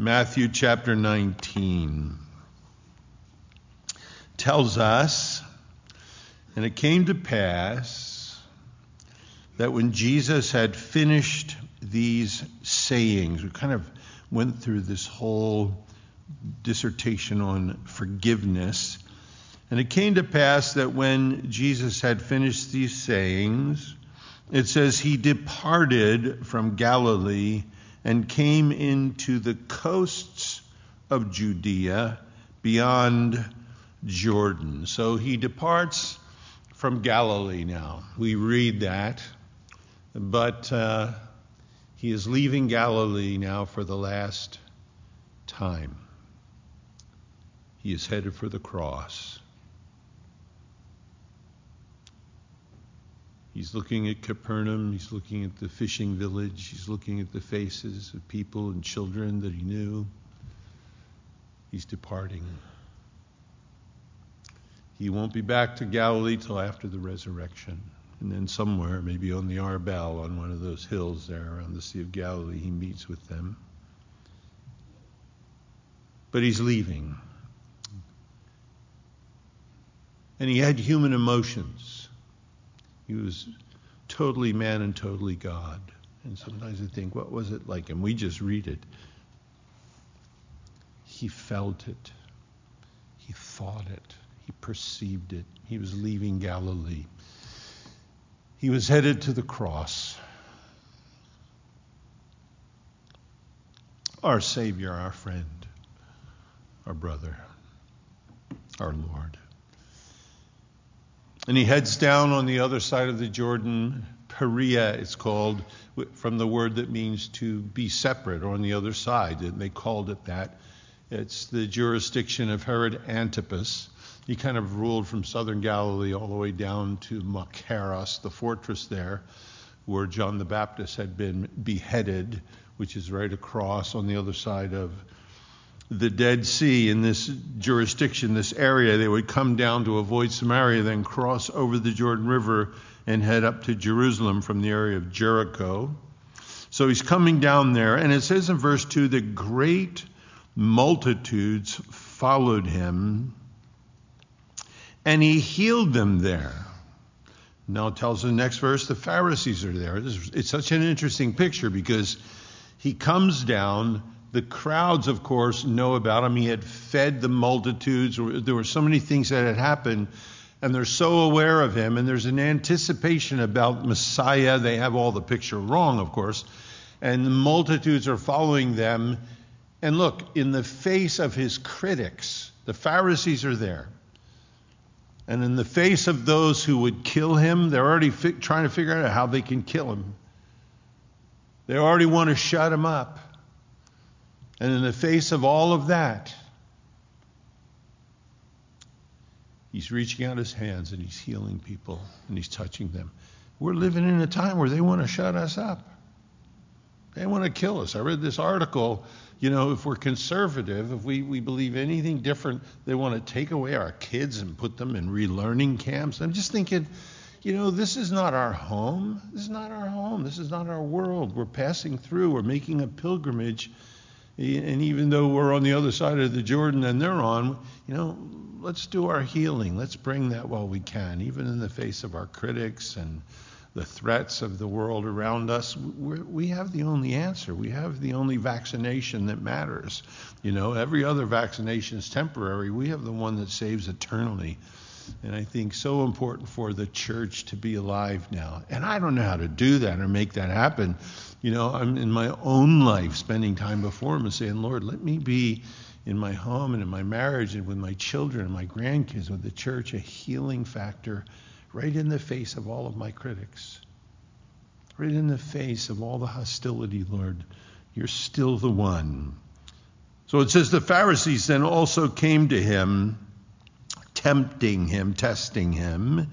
Matthew chapter 19 tells us, and it came to pass that when Jesus had finished these sayings, we kind of went through this whole dissertation on forgiveness. And it came to pass that when Jesus had finished these sayings, it says he departed from Galilee and came into the coasts of Judea beyond Jordan. So he departs from Galilee now. We read that. But uh, he is leaving Galilee now for the last time. He is headed for the cross. He's looking at Capernaum. He's looking at the fishing village. He's looking at the faces of people and children that he knew. He's departing. He won't be back to Galilee till after the resurrection. And then somewhere, maybe on the Arbel, on one of those hills there around the Sea of Galilee, he meets with them. But he's leaving. And he had human emotions. He was totally man and totally God. And sometimes I think, what was it like? And we just read it. He felt it. He thought it. He perceived it. He was leaving Galilee. He was headed to the cross. Our Savior, our friend, our brother, our Lord. And he heads down on the other side of the Jordan. Perea, it's called, from the word that means to be separate, or on the other side. And they called it that. It's the jurisdiction of Herod Antipas. He kind of ruled from southern Galilee all the way down to Machaerus, the fortress there, where John the Baptist had been beheaded, which is right across on the other side of the Dead Sea in this jurisdiction, this area. They would come down to avoid Samaria, then cross over the Jordan River and head up to Jerusalem from the area of Jericho. So he's coming down there, and it says in verse 2 that great multitudes followed him, and he healed them there. Now it tells in the next verse the Pharisees are there. It's such an interesting picture because he comes down the crowds, of course, know about him. He had fed the multitudes. There were so many things that had happened, and they're so aware of him. And there's an anticipation about Messiah. They have all the picture wrong, of course. And the multitudes are following them. And look, in the face of his critics, the Pharisees are there. And in the face of those who would kill him, they're already fi- trying to figure out how they can kill him. They already want to shut him up. And in the face of all of that, he's reaching out his hands and he's healing people and he's touching them. We're living in a time where they want to shut us up. They want to kill us. I read this article, you know, if we're conservative, if we, we believe anything different, they want to take away our kids and put them in relearning camps. I'm just thinking, you know, this is not our home. This is not our home. This is not our world. We're passing through. We're making a pilgrimage and even though we're on the other side of the Jordan and they're on, you know, let's do our healing. Let's bring that while we can, even in the face of our critics and the threats of the world around us. We have the only answer. We have the only vaccination that matters. You know, every other vaccination is temporary. We have the one that saves eternally. And I think so important for the church to be alive now. And I don't know how to do that or make that happen. You know, I'm in my own life spending time before Him and saying, Lord, let me be in my home and in my marriage and with my children and my grandkids, with the church, a healing factor right in the face of all of my critics. Right in the face of all the hostility, Lord. You're still the one. So it says the Pharisees then also came to him, tempting him, testing him,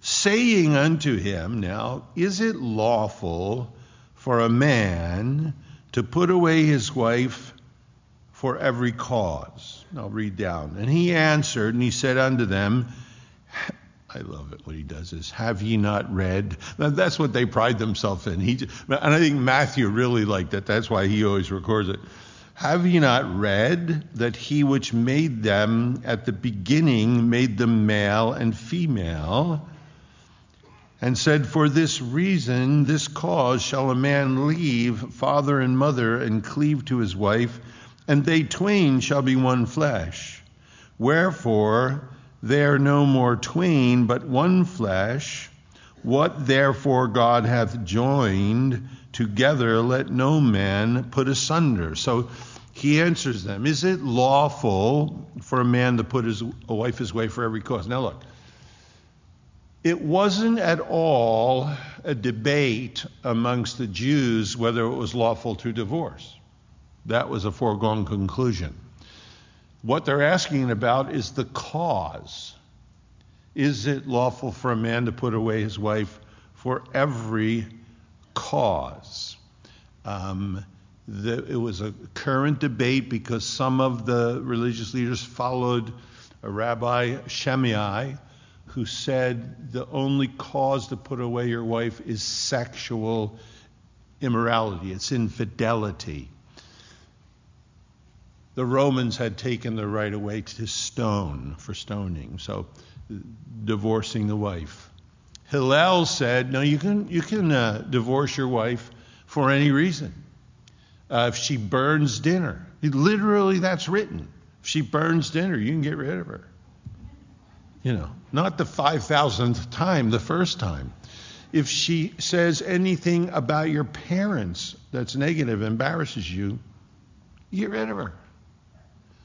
saying unto him, Now, is it lawful for a man to put away his wife for every cause. I'll read down. And he answered, and he said unto them, I love it. What he does is, have ye not read? That's what they pride themselves in. He, and I think Matthew really liked it. That's why he always records it. Have ye not read that he which made them at the beginning made them male and female? And said, For this reason, this cause shall a man leave father and mother and cleave to his wife, and they twain shall be one flesh. Wherefore, they are no more twain, but one flesh. What therefore God hath joined together, let no man put asunder. So he answers them Is it lawful for a man to put his a wife his way for every cause? Now, look, it wasn't at all a debate amongst the Jews whether it was lawful to divorce. That was a foregone conclusion. What they're asking about is the cause. Is it lawful for a man to put away his wife for every cause? Um, the, it was a current debate because some of the religious leaders followed a Rabbi Shammai who said the only cause to put away your wife is sexual immorality, it's infidelity. The Romans had taken the right away to stone for stoning, so divorcing the wife. Hillel said, no, you can, you can uh, divorce your wife for any reason uh, if she burns dinner. Literally, that's written. If she burns dinner, you can get rid of her. You know, not the 5,000th time, the first time. If she says anything about your parents that's negative, embarrasses you, you get rid of her.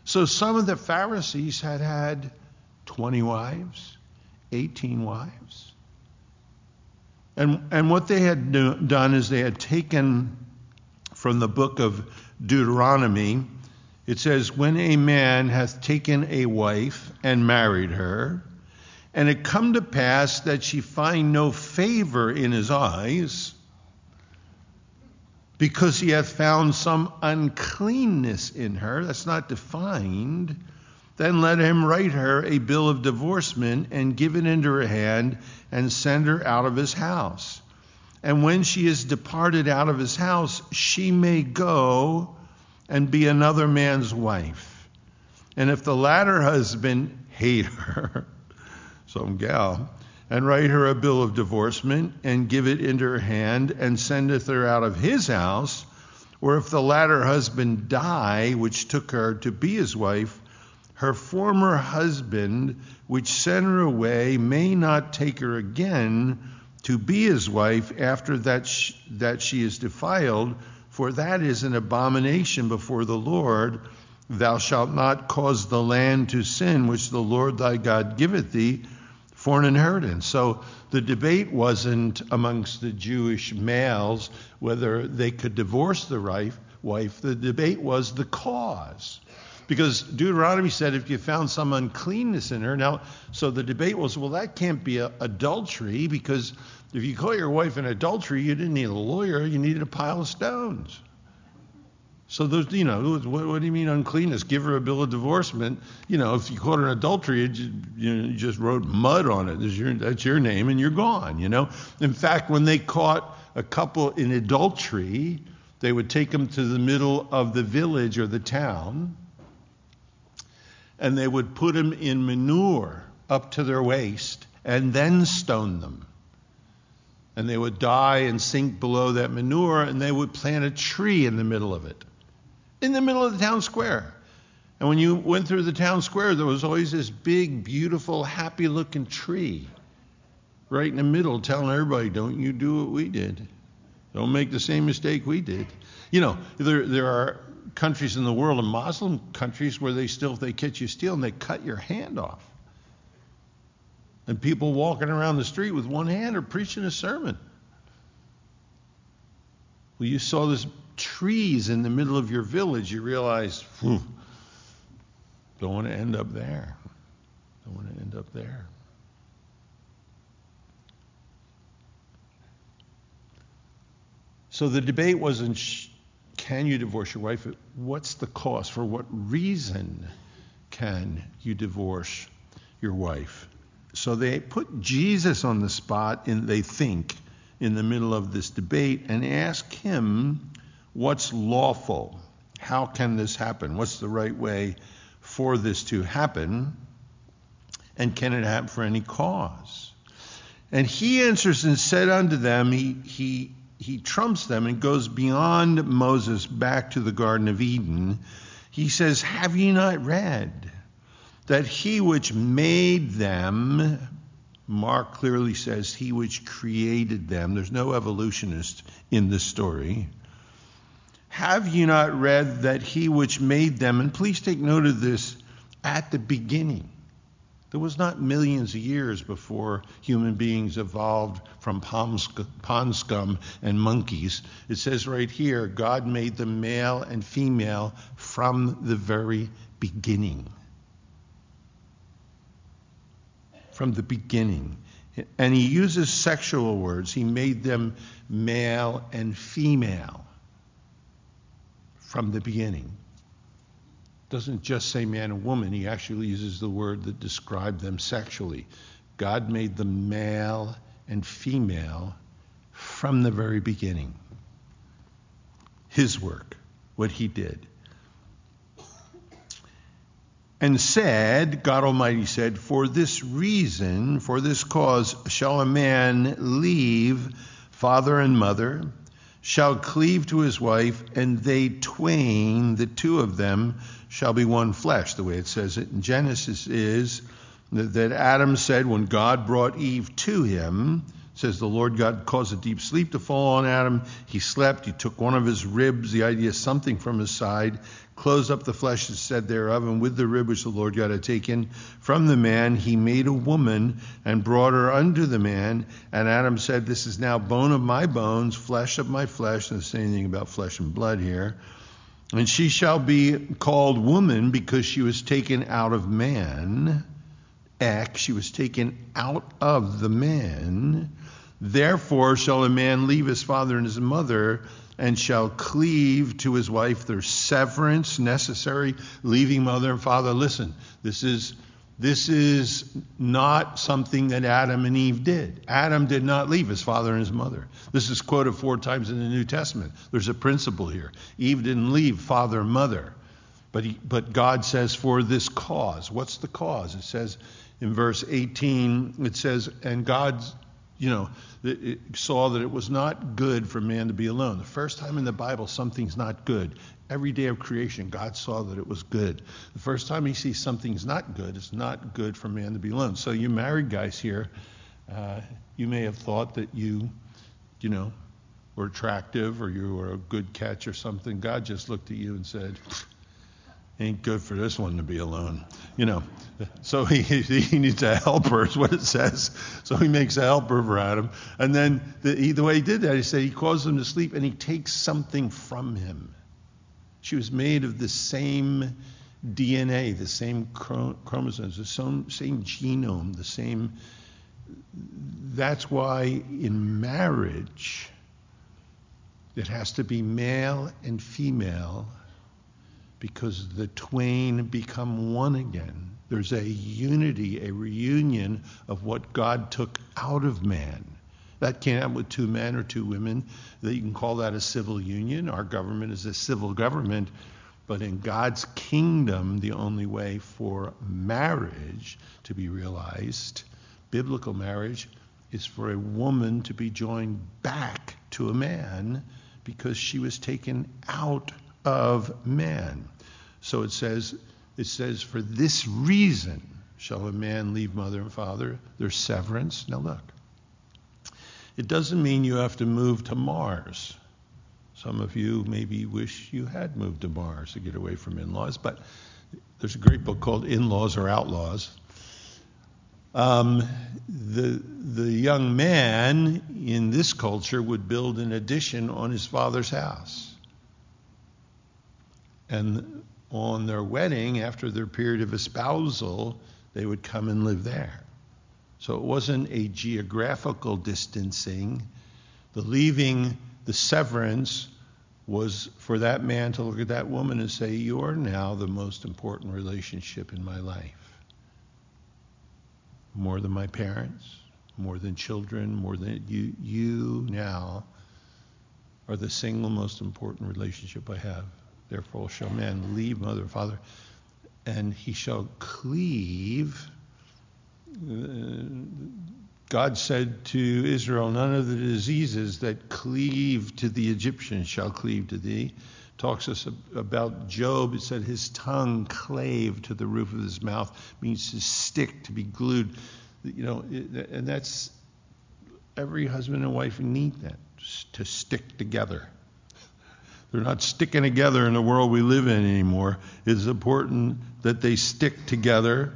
So some of the Pharisees had had 20 wives, 18 wives. And, and what they had do, done is they had taken from the book of Deuteronomy, it says, When a man hath taken a wife and married her, and it come to pass that she find no favor in his eyes, because he hath found some uncleanness in her, that's not defined, then let him write her a bill of divorcement and give it into her hand and send her out of his house. And when she is departed out of his house, she may go and be another man's wife. And if the latter husband hate her, some gal, and write her a bill of divorcement and give it into her hand and sendeth her out of his house, or if the latter husband die, which took her to be his wife, her former husband, which sent her away, may not take her again to be his wife after that, sh- that she is defiled, for that is an abomination before the Lord. Thou shalt not cause the land to sin which the Lord thy God giveth thee for an inheritance. So the debate wasn't amongst the Jewish males whether they could divorce the wife. The debate was the cause. Because Deuteronomy said if you found some uncleanness in her, now, so the debate was, well, that can't be a, adultery because if you call your wife an adultery, you didn't need a lawyer, you needed a pile of stones. So those, you know, what, what, do you mean uncleanness? Give her a bill of divorcement. You know, if you caught her an adultery, you just, you, know, you just wrote mud on it. Your, that's your name, and you're gone. You know. In fact, when they caught a couple in adultery, they would take them to the middle of the village or the town, and they would put them in manure up to their waist, and then stone them and they would die and sink below that manure, and they would plant a tree in the middle of it, in the middle of the town square. And when you went through the town square, there was always this big, beautiful, happy looking tree right in the middle, telling everybody, don't you do what we did. Don't make the same mistake we did. You know, there, there are countries in the world, and Muslim countries, where they still, if they catch you stealing, they cut your hand off and people walking around the street with one hand are preaching a sermon. Well, you saw these trees in the middle of your village, you realized, don't want to end up there. Don't want to end up there. So the debate wasn't can you divorce your wife? What's the cost? For what reason can you divorce your wife? So they put Jesus on the spot, and they think, in the middle of this debate and ask him what's lawful. How can this happen? What's the right way for this to happen? And can it happen for any cause? And he answers and said unto them, he, he, he trumps them and goes beyond Moses back to the Garden of Eden. He says, Have ye not read that he which made them, Mark clearly says, he which created them, there's no evolutionist in this story. Have you not read that he which made them, and please take note of this, at the beginning? There was not millions of years before human beings evolved from pond scum and monkeys. It says right here God made them male and female from the very beginning. From the beginning. And he uses sexual words. He made them male and female from the beginning doesn't just say man and woman, he actually uses the word that described them sexually. God made them male and female from the very beginning. His work, what he did. And said, God Almighty said, For this reason, for this cause, shall a man leave father and mother, shall cleave to his wife, and they twain, the two of them, shall be one flesh. The way it says it in Genesis is that Adam said when God brought Eve to him, says the Lord God caused a deep sleep to fall on Adam. He slept. He took one of his ribs, the idea something from his side, closed up the flesh instead thereof, and with the rib which the Lord God had taken from the man, he made a woman and brought her unto the man. And Adam said, This is now bone of my bones, flesh of my flesh. And the same thing about flesh and blood here. And she shall be called woman because she was taken out of man. Ek, she was taken out of the man. Therefore shall a man leave his father and his mother and shall cleave to his wife. There's severance necessary, leaving mother and father. Listen, this is this is not something that Adam and Eve did. Adam did not leave his father and his mother. This is quoted four times in the New Testament. There's a principle here. Eve didn't leave father and mother. But, he, but God says, for this cause. What's the cause? It says in verse 18, it says, and God, you know, saw that it was not good for man to be alone. The first time in the Bible something's not good, Every day of creation, God saw that it was good. The first time he sees something's not good, it's not good for man to be alone. So, you married guys here, uh, you may have thought that you, you know, were attractive or you were a good catch or something. God just looked at you and said, ain't good for this one to be alone. You know, so he, he needs a helper, is what it says. So he makes a helper for Adam. And then the, he, the way he did that, he said he caused him to sleep and he takes something from him. She was made of the same DNA, the same chromosomes, the same, same genome, the same. That's why in marriage, it has to be male and female because the twain become one again. There's a unity, a reunion of what God took out of man. That can't happen with two men or two women. That you can call that a civil union. Our government is a civil government. But in God's kingdom, the only way for marriage to be realized, biblical marriage, is for a woman to be joined back to a man because she was taken out of man. So it says, it says, for this reason shall a man leave mother and father. There's severance. Now look, it doesn't mean you have to move to Mars. Some of you maybe wish you had moved to Mars to get away from in laws, but there's a great book called In Laws or Outlaws. Um, the, the young man in this culture would build an addition on his father's house. And on their wedding, after their period of espousal, they would come and live there. So it wasn't a geographical distancing. The leaving, the severance, was for that man to look at that woman and say, You are now the most important relationship in my life. More than my parents, more than children, more than you, you now are the single most important relationship I have. Therefore shall man leave mother and father, and he shall cleave. God said to Israel, None of the diseases that cleave to the Egyptians shall cleave to thee. Talks us about Job. It said his tongue clave to the roof of his mouth, means to stick, to be glued. You know, and that's every husband and wife need that to stick together. They're not sticking together in the world we live in anymore. It's important that they stick together.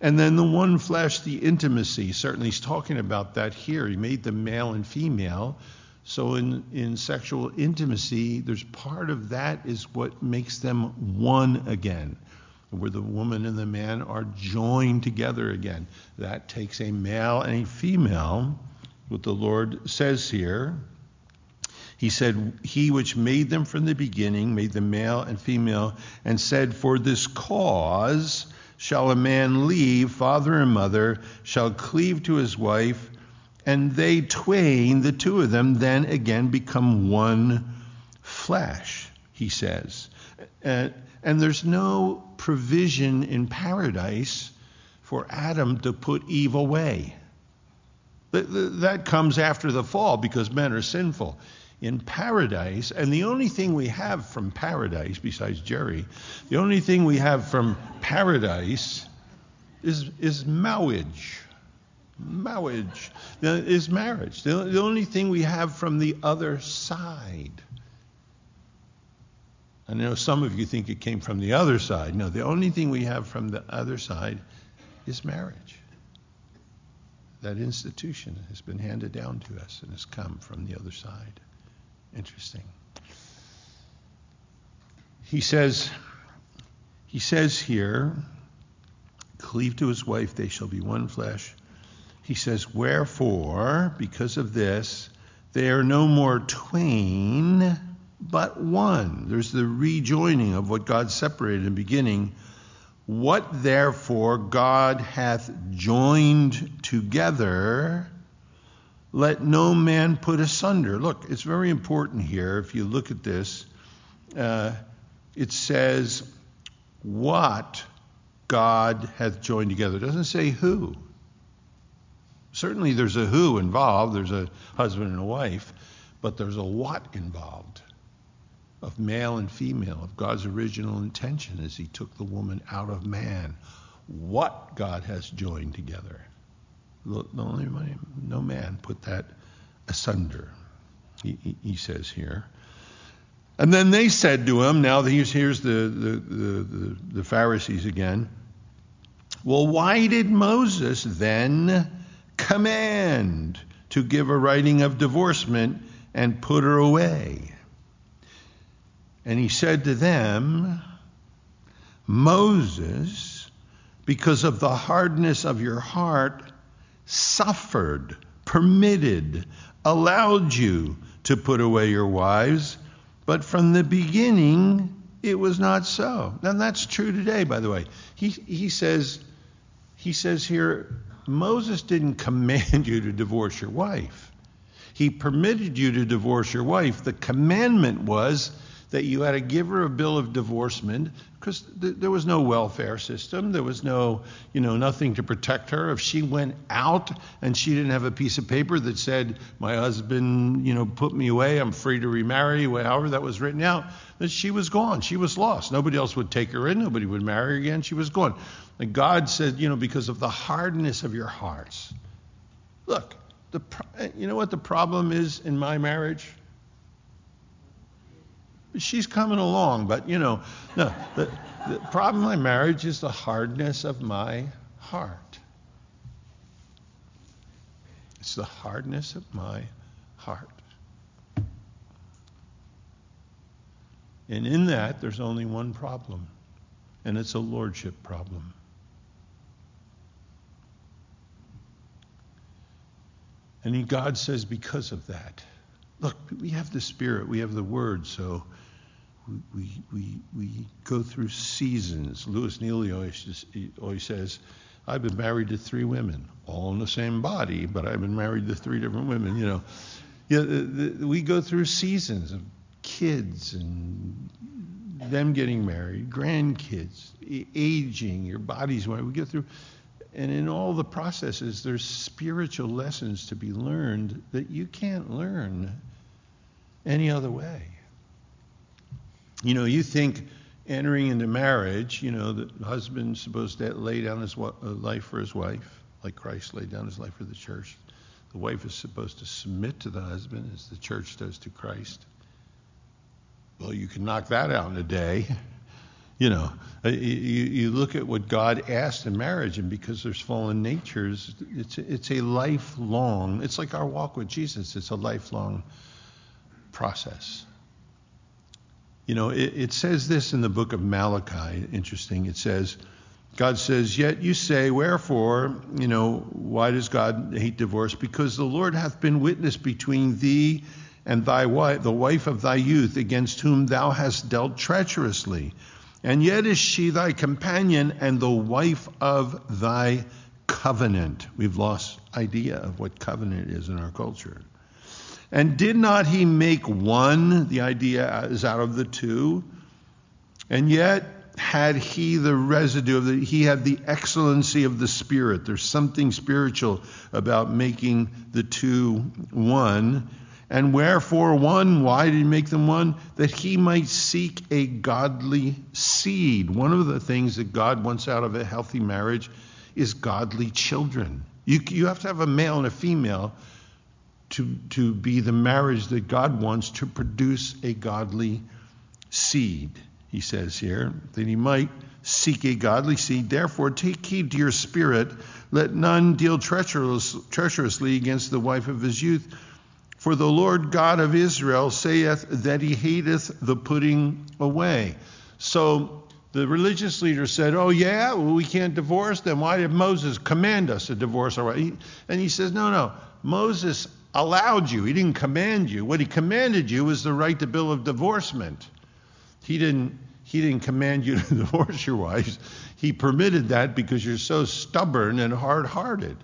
And then the one flesh, the intimacy. Certainly, he's talking about that here. He made them male and female. So, in, in sexual intimacy, there's part of that is what makes them one again, where the woman and the man are joined together again. That takes a male and a female, what the Lord says here. He said, He which made them from the beginning, made them male and female, and said, For this cause shall a man leave father and mother, shall cleave to his wife, and they twain, the two of them, then again become one flesh, he says. And, and there's no provision in paradise for Adam to put Eve away. That comes after the fall because men are sinful in paradise, and the only thing we have from paradise, besides Jerry, the only thing we have from paradise is, is marriage. Marriage is marriage. The, the only thing we have from the other side. I know some of you think it came from the other side. No, the only thing we have from the other side is marriage. That institution has been handed down to us and has come from the other side. Interesting. He says, he says here, cleave to his wife, they shall be one flesh. He says, wherefore, because of this, they are no more twain, but one. There's the rejoining of what God separated in the beginning. What therefore God hath joined together, let no man put asunder. Look, it's very important here. If you look at this, uh, it says, What God hath joined together. It doesn't say who. Certainly there's a who involved, there's a husband and a wife, but there's a what involved of male and female, of God's original intention as He took the woman out of man. What God has joined together. The only no man put that asunder, he, he, says here. And then they said to him, now here's, here's the, the, the, the Pharisees again. Well, why did Moses then command to give a writing of divorcement and put her away? And he said to them, Moses, because of the hardness of your heart, suffered, permitted, allowed you to put away your wives, but from the beginning it was not so. And that's true today, by the way. He, he says he says here, Moses didn't command you to divorce your wife. He permitted you to divorce your wife. The commandment was that you had to give her a bill of divorcement because th- there was no welfare system. There was no, you know, nothing to protect her. If she went out and she didn't have a piece of paper that said, my husband, you know, put me away, I'm free to remarry, however that was written out, that she was gone. She was lost. Nobody else would take her in. Nobody would marry her again. She was gone. And God said, you know, because of the hardness of your hearts. Look, the, you know what the problem is in my marriage? She's coming along, but you know, no, the, the problem in my marriage is the hardness of my heart. It's the hardness of my heart. And in that, there's only one problem, and it's a lordship problem. And God says, because of that, look, we have the Spirit, we have the Word, so we, we, we go through seasons. Louis Neely always, always says, I've been married to three women, all in the same body, but I've been married to three different women. You know, yeah, the, the, we go through seasons of kids and them getting married, grandkids, aging, your body's when we get through. And in all the processes, there's spiritual lessons to be learned that you can't learn any other way. You know, you think entering into marriage, you know, the husband's supposed to lay down his uh, life for his wife, like Christ laid down his life for the church. The wife is supposed to submit to the husband as the church does to Christ. Well, you can knock that out in a day. You know, uh, you, you look at what God asked in marriage, and because there's fallen natures, it's, it's a lifelong, it's like our walk with Jesus, it's a lifelong process. You know, it, it says this in the book of Malachi, interesting. It says, God says, Yet you say, Wherefore, you know, why does God hate divorce? Because the Lord hath been witness between thee and thy wife, the wife of thy youth, against whom thou hast dealt treacherously. And yet is she thy companion and the wife of thy covenant. We've lost idea of what covenant is in our culture. And did not he make one? The idea is out of the two. And yet had he the residue of the, he had the excellency of the Spirit. There's something spiritual about making the two one. And wherefore one? Why did he make them one? That he might seek a godly seed. One of the things that God wants out of a healthy marriage is godly children. You, you have to have a male and a female to, to be the marriage that God wants to produce a godly seed, he says here, that he might seek a godly seed. Therefore, take heed to your spirit. Let none deal treacherous, treacherously against the wife of his youth. For the Lord God of Israel saith that he hateth the putting away. So the religious leader said, Oh, yeah, well, we can't divorce. Then why did Moses command us to divorce? And he says, No, no. Moses allowed you. He didn't command you. What he commanded you was the right to bill of divorcement. He didn't he didn't command you to divorce your wives. He permitted that because you're so stubborn and hard-hearted.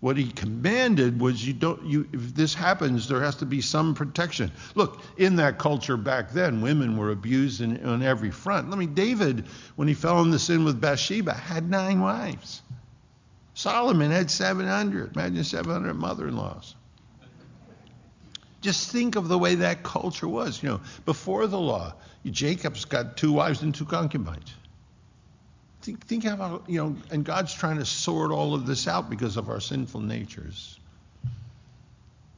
What he commanded was you don't you if this happens there has to be some protection. Look, in that culture back then women were abused in, on every front. I mean David when he fell in the sin with Bathsheba had 9 wives. Solomon had 700. Imagine 700 mother-in-laws. Just think of the way that culture was. You know, before the law, Jacob's got two wives and two concubines. Think, think how, you know, and God's trying to sort all of this out because of our sinful natures.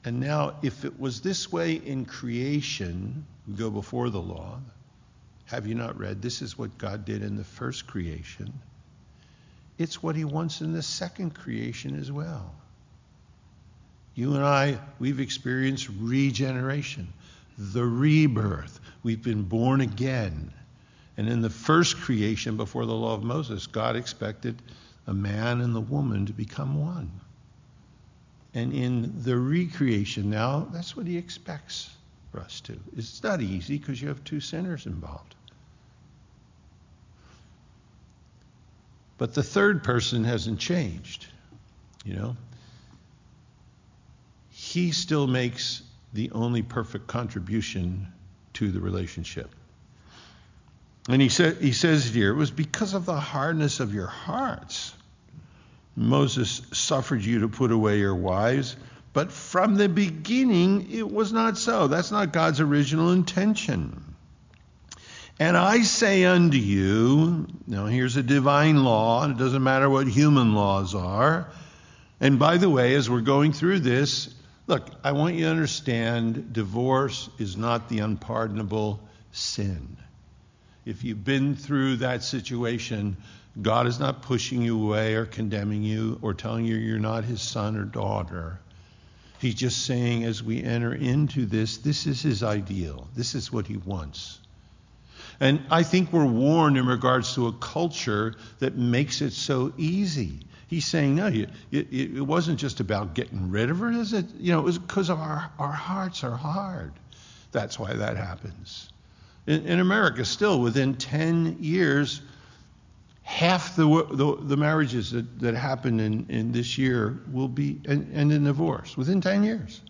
And now, if it was this way in creation, we go before the law. Have you not read? This is what God did in the first creation. It's what he wants in the second creation as well. You and I, we've experienced regeneration, the rebirth. We've been born again. And in the first creation before the law of Moses, God expected a man and the woman to become one. And in the recreation now, that's what he expects for us to. It's not easy because you have two sinners involved. But the third person hasn't changed, you know he still makes the only perfect contribution to the relationship. And he, said, he says here, it was because of the hardness of your hearts. Moses suffered you to put away your wives, but from the beginning it was not so. That's not God's original intention. And I say unto you, now here's a divine law, and it doesn't matter what human laws are. And by the way, as we're going through this, Look, I want you to understand divorce is not the unpardonable sin. If you've been through that situation, God is not pushing you away or condemning you or telling you you're not his son or daughter. He's just saying, as we enter into this, this is his ideal. This is what he wants. And I think we're warned in regards to a culture that makes it so easy. He's saying, no, it, it, it wasn't just about getting rid of her. Is it? You know, it was because our, our hearts are hard. That's why that happens. In, in America, still, within 10 years, half the, the, the marriages that, that happen in, in this year will be end in divorce within 10 years.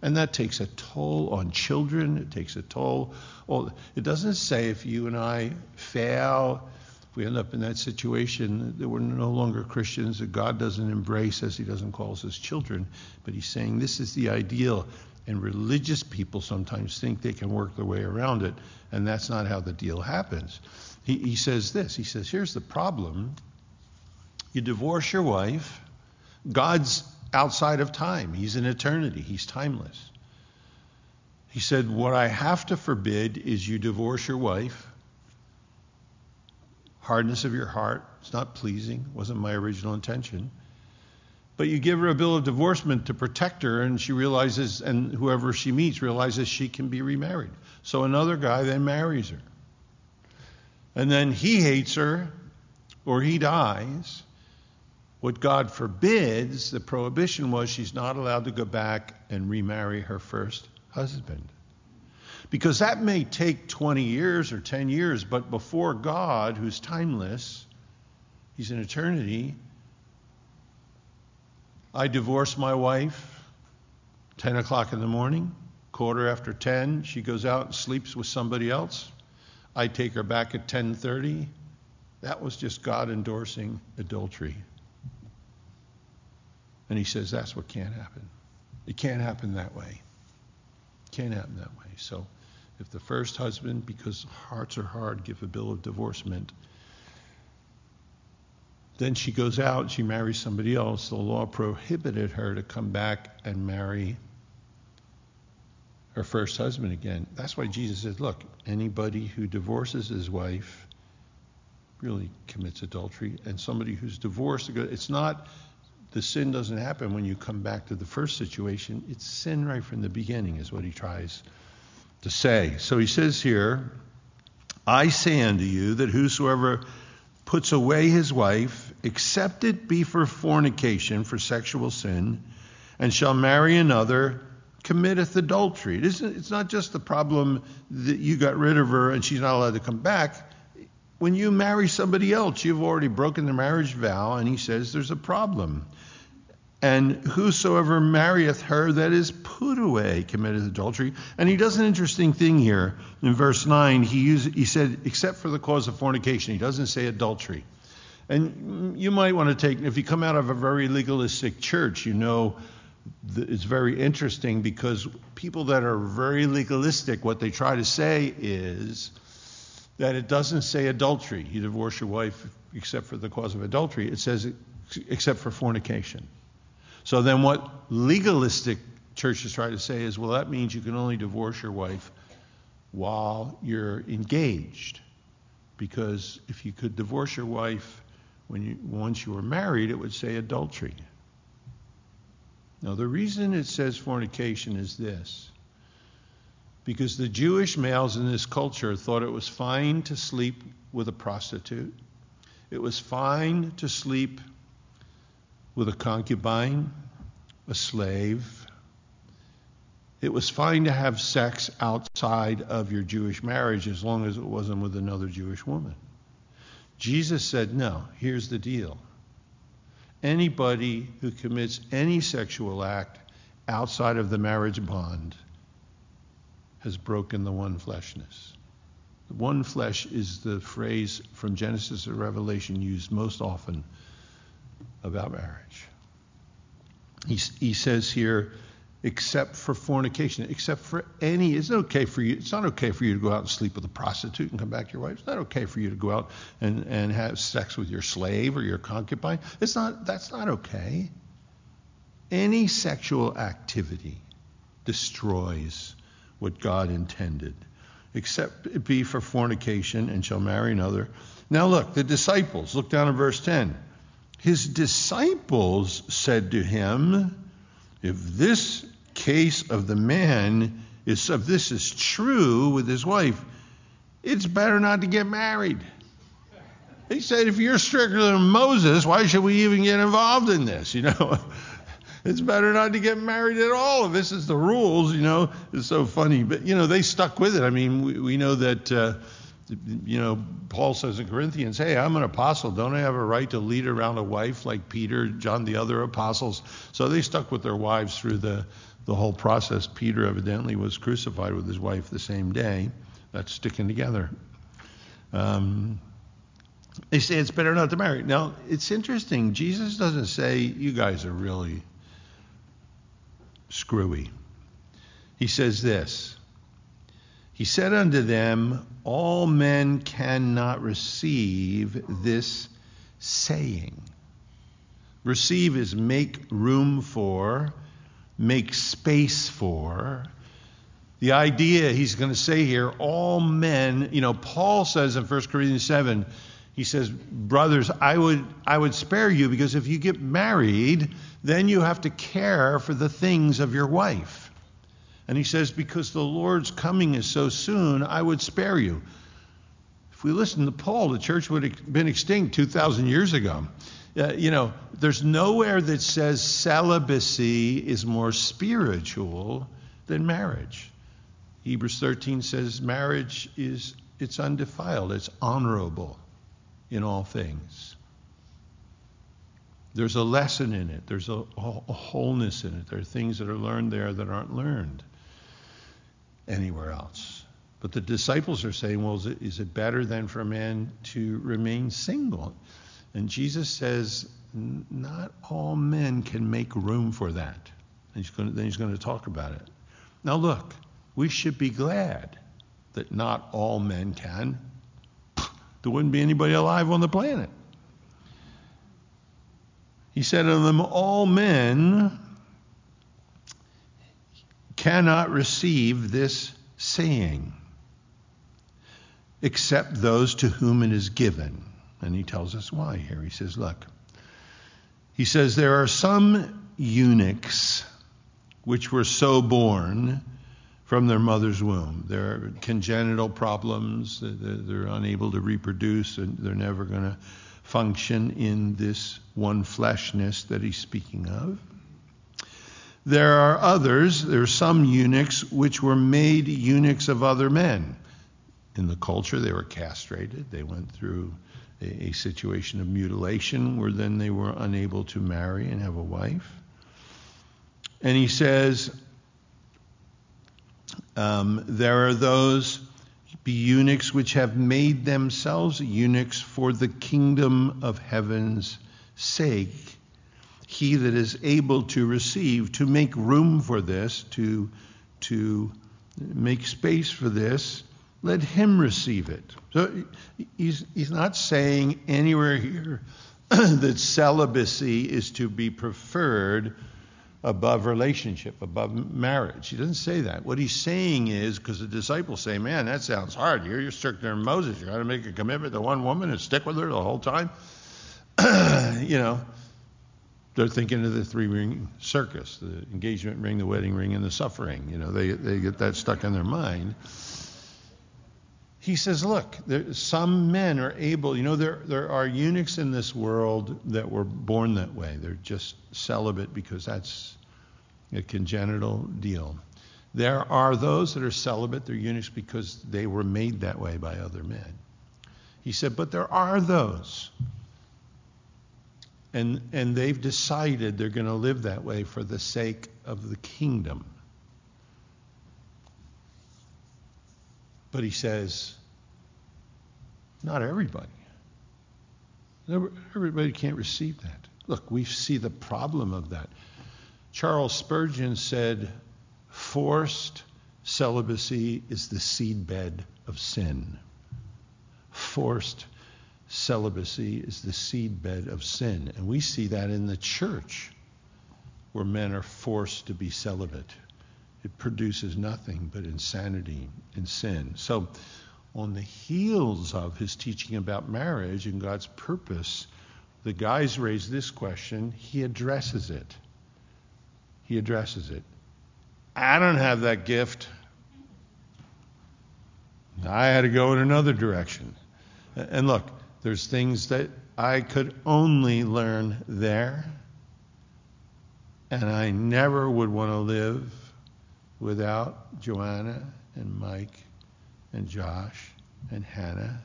And that takes a toll on children. It takes a toll. Well, it doesn't say if you and I fail, if we end up in that situation, that we're no longer Christians, that God doesn't embrace as He doesn't call us His children. But He's saying this is the ideal. And religious people sometimes think they can work their way around it, and that's not how the deal happens. He, he says this He says, Here's the problem. You divorce your wife, God's outside of time. He's in eternity, He's timeless. He said, What I have to forbid is you divorce your wife. Hardness of your heart. It's not pleasing. Wasn't my original intention. But you give her a bill of divorcement to protect her, and she realizes, and whoever she meets realizes she can be remarried. So another guy then marries her. And then he hates her, or he dies, what God forbids, the prohibition was she's not allowed to go back and remarry her first husband. Because that may take 20 years or 10 years, but before God, who's timeless, He's in eternity. I divorce my wife 10 o'clock in the morning, quarter after 10, she goes out and sleeps with somebody else. I take her back at 10:30. That was just God endorsing adultery. And he says that's what can't happen. It can't happen that way. It can't happen that way. So if the first husband, because hearts are hard, give a bill of divorcement, then she goes out, she marries somebody else. The law prohibited her to come back and marry her first husband again. That's why Jesus said, look, anybody who divorces his wife really commits adultery. And somebody who's divorced, it's not the sin doesn't happen when you come back to the first situation. It's sin right from the beginning, is what he tries to say. So he says here, I say unto you that whosoever puts away his wife, except it be for fornication, for sexual sin, and shall marry another, committeth adultery. It isn't, it's not just the problem that you got rid of her and she's not allowed to come back. When you marry somebody else, you've already broken the marriage vow, and he says there's a problem. And whosoever marrieth her that is put away committeth adultery. And he does an interesting thing here. In verse 9, he, used, he said, except for the cause of fornication. He doesn't say adultery. And you might want to take, if you come out of a very legalistic church, you know it's very interesting because people that are very legalistic, what they try to say is that it doesn't say adultery. You divorce your wife except for the cause of adultery. It says except for fornication. So then what legalistic churches try to say is, well, that means you can only divorce your wife while you're engaged. Because if you could divorce your wife when you, once you were married, it would say adultery. Now, the reason it says fornication is this because the Jewish males in this culture thought it was fine to sleep with a prostitute, it was fine to sleep with a concubine, a slave. It was fine to have sex outside of your Jewish marriage as long as it wasn't with another Jewish woman. Jesus said, no, here's the deal. Anybody who commits any sexual act outside of the marriage bond has broken the one fleshness. The one flesh is the phrase from Genesis to Revelation used most often about marriage. He, he says here, except for fornication, except for any, it's not okay for you, it's not okay for you to go out and sleep with a prostitute and come back to your wife. It's not okay for you to go out and, and have sex with your slave or your concubine. It's not, that's not okay. Any sexual activity destroys what God intended, except it be for fornication and shall marry another. Now look, the disciples, look down at verse 10. His disciples said to him, If this case of the man is, if this is true with his wife, it's better not to get married. He said, if you're stricter than Moses, why should we even get involved in this? You know, it's better not to get married at all. This is the rules, you know, it's so funny. But, you know, they stuck with it. I mean, we, we know that. Uh, you know, Paul says in Corinthians, hey, I'm an apostle. Don't I have a right to lead around a wife like Peter, John, the other apostles? So they stuck with their wives through the, the whole process. Peter evidently was crucified with his wife the same day. That's sticking together. Um, they say it's better not to marry. Now, it's interesting. Jesus doesn't say, you guys are really screwy. He says this He said unto them, All men cannot receive this saying. Receive is make room for, make space for. The idea he's going to say here, all men, you know, Paul says in 1 Corinthians 7, he says, Brothers, I would, I would spare you because if you get married, then you have to care for the things of your wife. And he says, Because the Lord's coming is so soon, I would spare you. If we listen to Paul, the church would have been extinct 2,000 years ago. Uh, you know, there's nowhere that says celibacy is more spiritual than marriage. Hebrews 13 says marriage is it's undefiled, it's honorable in all things. There's a lesson in it. There's a, a, wholeness in it. There are things that are learned there that aren't learned anywhere else. But the disciples are saying, well, is it, is it better than for a man to remain single? And Jesus says, not all men can make room for that. And he's going to, then he's going to talk about it. Now, look, we should be glad that not all men can. There wouldn't be anybody alive on the planet. He said of them, All men cannot receive this saying except those to whom it is given. And he tells us why here. He says, Look, he says, There are some eunuchs which were so born from their mother's womb. There are congenital problems, they're unable to reproduce, and they're never going to function in this one fleshness that he's speaking of. There are others, there are some eunuchs which were made eunuchs of other men. In the culture, they were castrated. They went through a, a situation of mutilation where then they were unable to marry and have a wife. And he says, um, there are those be eunuchs which have made themselves eunuchs for the kingdom of heaven's sake. He that is able to receive, to make room for this, to, to make space for this, let him receive it. So he's, he's not saying anywhere here that celibacy is to be preferred above relationship, above marriage. He doesn't say that. What he's saying is, because the disciples say, man, that sounds hard. You're, you're than Moses. You're going to make a commitment to one woman and stick with her the whole time. you know, they're thinking of the three ring circus the engagement ring, the wedding ring, and the suffering. You know, they, they get that stuck in their mind. He says, look, there, some men are able, you know, there, there are eunuchs in this world that were born that way. They're just celibate because that's a congenital deal. There are those that are celibate, they're eunuchs because they were made that way by other men. He said, but there are those. And, and they've decided they're going to live that way for the sake of the kingdom. But he says, not everybody. Everybody can't receive that. Look, we see the problem of that. Charles Spurgeon said, forced celibacy is the seedbed of sin. Forced celibacy is the seedbed of sin. And we see that in the church, where men are forced to be celibate it produces nothing but insanity and sin. So, on the heels of his teaching about marriage and God's purpose, the guys raise this question. He addresses it. He addresses it. I don't have that gift. I had to go in another direction. And look, there's things that I could only learn there, and I never would want to live without Joanna and Mike and Josh and Hannah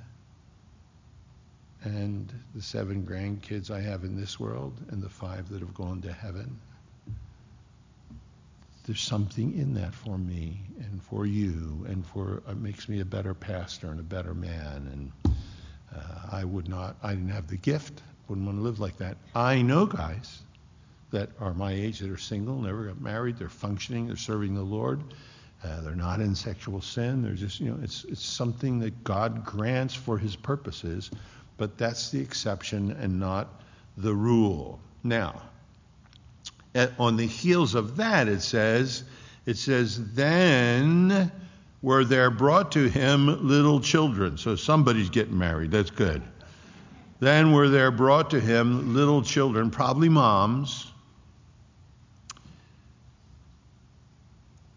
and the seven grandkids I have in this world and the five that have gone to heaven. there's something in that for me and for you and for it makes me a better pastor and a better man and uh, I would not I didn't have the gift wouldn't want to live like that. I know guys that are my age that are single never got married they're functioning they're serving the Lord uh, they're not in sexual sin they're just you know it's it's something that God grants for his purposes but that's the exception and not the rule. Now on the heels of that, it says, it says, then were there brought to him little children. So somebody's getting married. That's good. Then were there brought to him little children, probably moms,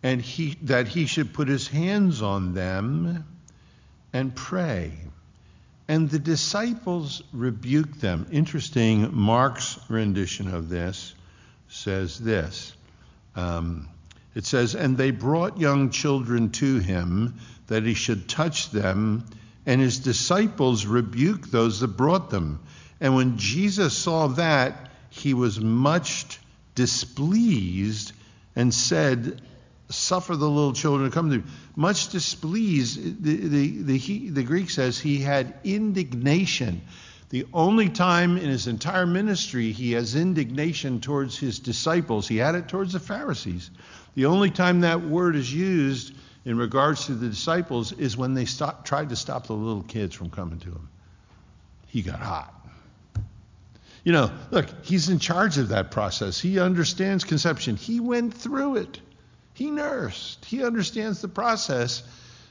and he, that he should put his hands on them and pray. And the disciples rebuked them. Interesting, Mark's rendition of this says this. Um, it says, And they brought young children to him that he should touch them, and his disciples rebuked those that brought them. And when Jesus saw that, he was much displeased and said, Suffer the little children to come to me. Much displeased, the, the, the, he, the Greek says he had indignation. The only time in his entire ministry he has indignation towards his disciples, he had it towards the Pharisees. The only time that word is used in regards to the disciples is when they tried to stop the little kids from coming to him. He got hot. You know, look, he's in charge of that process. He understands conception. He went through it. He nursed. He understands the process.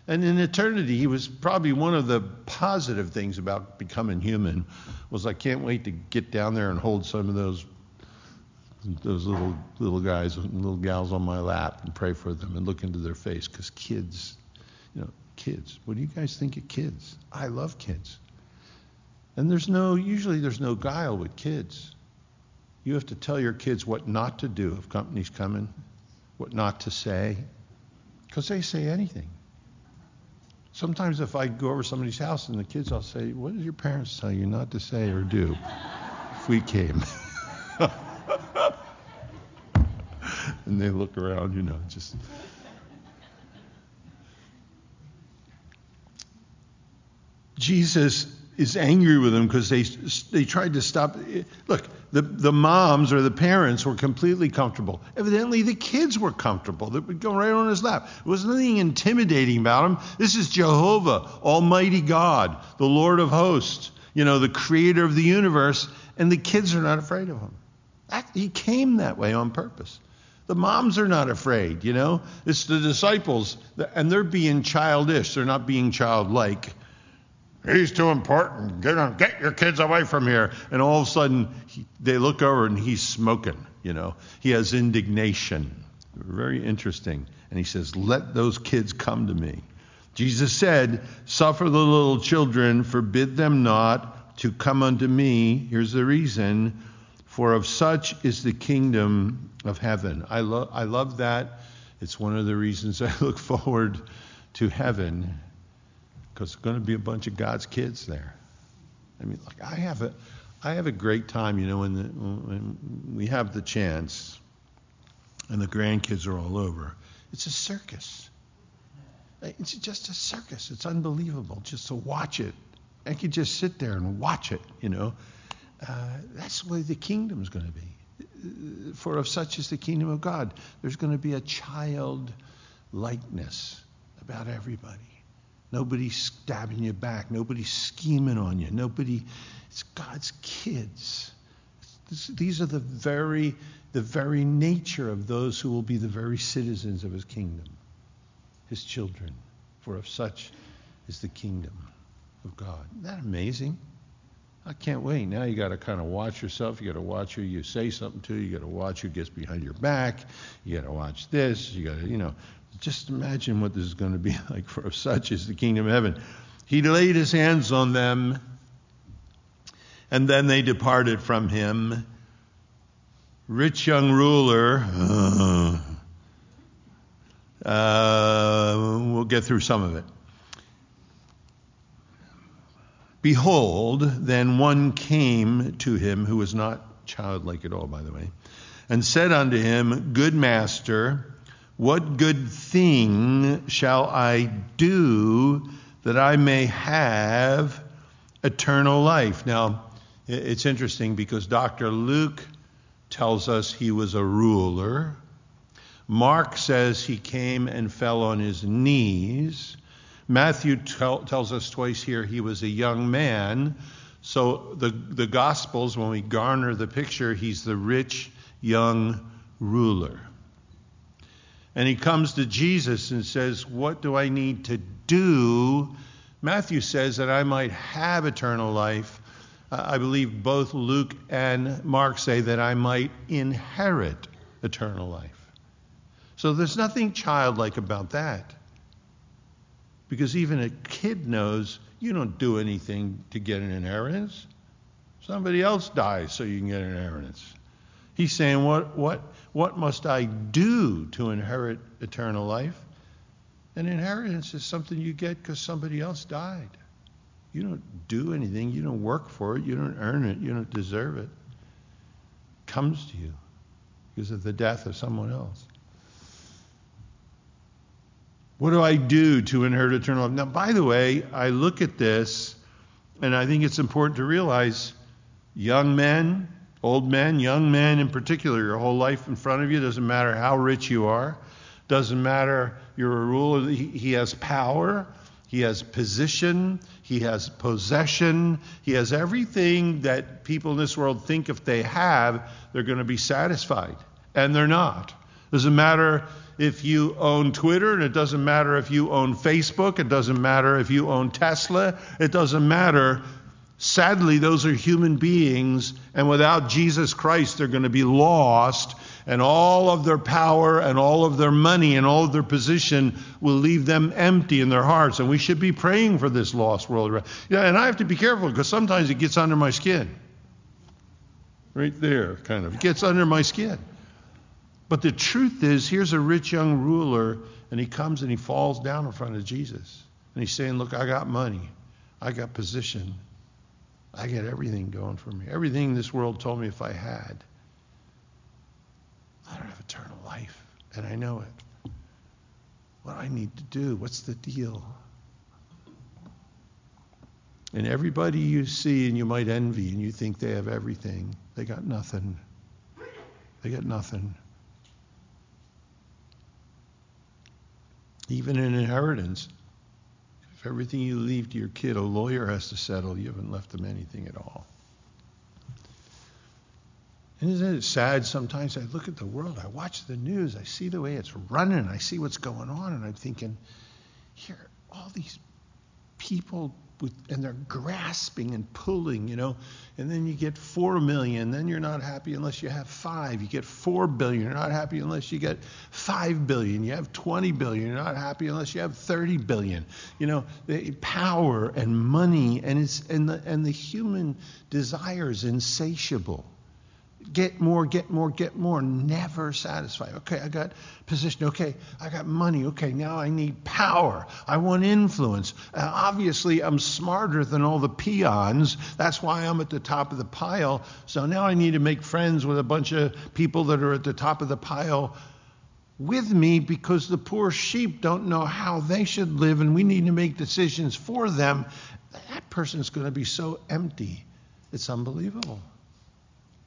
And in eternity, he was probably one of the positive things about becoming human was I can't wait to get down there and hold some of those those little little guys and little gals on my lap and pray for them and look into their face because kids, you know, kids. What do you guys think of kids? I love kids. And there's no usually there's no guile with kids. You have to tell your kids what not to do if company's coming, what not to say, because they say anything. Sometimes if I go over somebody's house and the kids, I'll say, What did your parents tell you not to say or do if we came? and they look around, you know, just. Jesus is angry with them because they, they tried to stop. Look, the, the moms or the parents were completely comfortable. Evidently, the kids were comfortable. They would go right on his lap. There was nothing intimidating about him. This is Jehovah, Almighty God, the Lord of hosts, you know, the creator of the universe, and the kids are not afraid of him. That, he came that way on purpose. The moms are not afraid, you know. It's the disciples, and they're being childish. They're not being childlike. He's too important. Get, get your kids away from here. And all of a sudden, he, they look over and he's smoking. You know, he has indignation. Very interesting. And he says, "Let those kids come to me." Jesus said, "Suffer the little children, forbid them not to come unto me." Here's the reason: for of such is the kingdom of heaven. I love, I love that. It's one of the reasons I look forward to heaven because there's going to be a bunch of God's kids there. I mean, like I have a, I have a great time, you know, when, the, when we have the chance, and the grandkids are all over. It's a circus. It's just a circus. It's unbelievable just to watch it. I could just sit there and watch it, you know. Uh, that's the way the kingdom's going to be. For of such is the kingdom of God. There's going to be a child likeness about everybody. Nobody's stabbing you back. Nobody's scheming on you. Nobody, it's God's kids. These are the very, the very nature of those who will be the very citizens of his kingdom, his children. For of such is the kingdom of God. Isn't that amazing? I can't wait. Now you got to kind of watch yourself. You got to watch who you say something to. You got to watch who gets behind your back. You got to watch this. You got to, you know, just imagine what this is going to be like for such is the kingdom of heaven. He laid his hands on them, and then they departed from him. Rich young ruler, uh, uh, we'll get through some of it. Behold, then one came to him who was not childlike at all, by the way, and said unto him, Good master, What good thing shall I do that I may have eternal life? Now, it's interesting because Dr. Luke tells us he was a ruler. Mark says he came and fell on his knees. Matthew tell, tells us twice here he was a young man. So the, the Gospels, when we garner the picture, he's the rich young ruler. And he comes to Jesus and says, What do I need to do? Matthew says that I might have eternal life. I believe both Luke and Mark say that I might inherit eternal life. So there's nothing childlike about that. Because even a kid knows you don't do anything to get an inheritance. Somebody else dies so you can get an inheritance. He's saying, What, what, what must I do to inherit eternal life? An inheritance is something you get because somebody else died. You don't do anything, you don't work for it, you don't earn it, you don't deserve it. It comes to you because of the death of someone else. What do I do to inherit eternal life? Now, by the way, I look at this and I think it's important to realize young men, old men, young men in particular, your whole life in front of you, doesn't matter how rich you are, doesn't matter you're a ruler, he, he has power, he has position, he has possession, he has everything that people in this world think if they have, they're going to be satisfied. And they're not. Doesn't matter if you own Twitter, and it doesn't matter if you own Facebook, it doesn't matter if you own Tesla, it doesn't matter. Sadly, those are human beings, and without Jesus Christ, they're going to be lost, and all of their power and all of their money and all of their position will leave them empty in their hearts. And we should be praying for this lost world. Yeah, and I have to be careful because sometimes it gets under my skin. Right there, kind of. It gets under my skin. But the truth is, here's a rich young ruler, and he comes and he falls down in front of Jesus. And he's saying, Look, I got money, I got position, I got everything going for me. Everything this world told me if I had. I don't have eternal life, and I know it. What do I need to do, what's the deal? And everybody you see and you might envy and you think they have everything, they got nothing. They got nothing. Even an inheritance. If everything you leave to your kid, a lawyer has to settle, you haven't left them anything at all. And isn't it sad sometimes? I look at the world, I watch the news, I see the way it's running, I see what's going on, and I'm thinking, here, all these people with, and they're grasping and pulling, you know. And then you get four million. Then you're not happy unless you have five. You get four billion. You're not happy unless you get five billion. You have 20 billion. You're not happy unless you have 30 billion. You know, the power and money and it's and the and the human desire is insatiable get more, get more, get more, never satisfied. Okay, I got position. Okay, I got money. Okay, now I need power. I want influence. Uh, obviously, I'm smarter than all the peons. That's why I'm at the top of the pile. So now I need to make friends with a bunch of people that are at the top of the pile with me because the poor sheep don't know how they should live and we need to make decisions for them. That person's going to be so empty. It's unbelievable.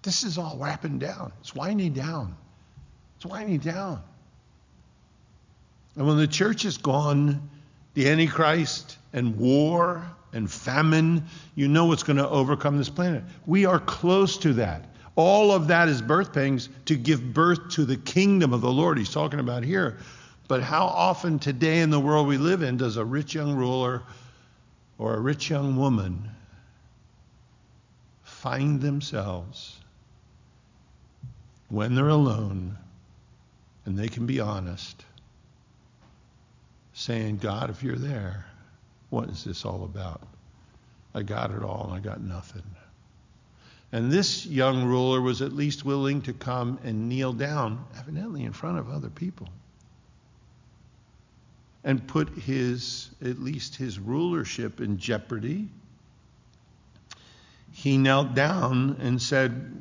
This is all wrapping down. It's winding down. It's winding down. And when the church is gone, the Antichrist and war and famine, you know what's going to overcome this planet. We are close to that. All of that is birth pangs to give birth to the kingdom of the Lord he's talking about here. But how often today in the world we live in does a rich young ruler or a rich young woman find themselves when they're alone and they can be honest, saying, God, if you're there, what is this all about? I got it all and I got nothing. And this young ruler was at least willing to come and kneel down, evidently in front of other people, and put his, at least his rulership in jeopardy. He knelt down and said,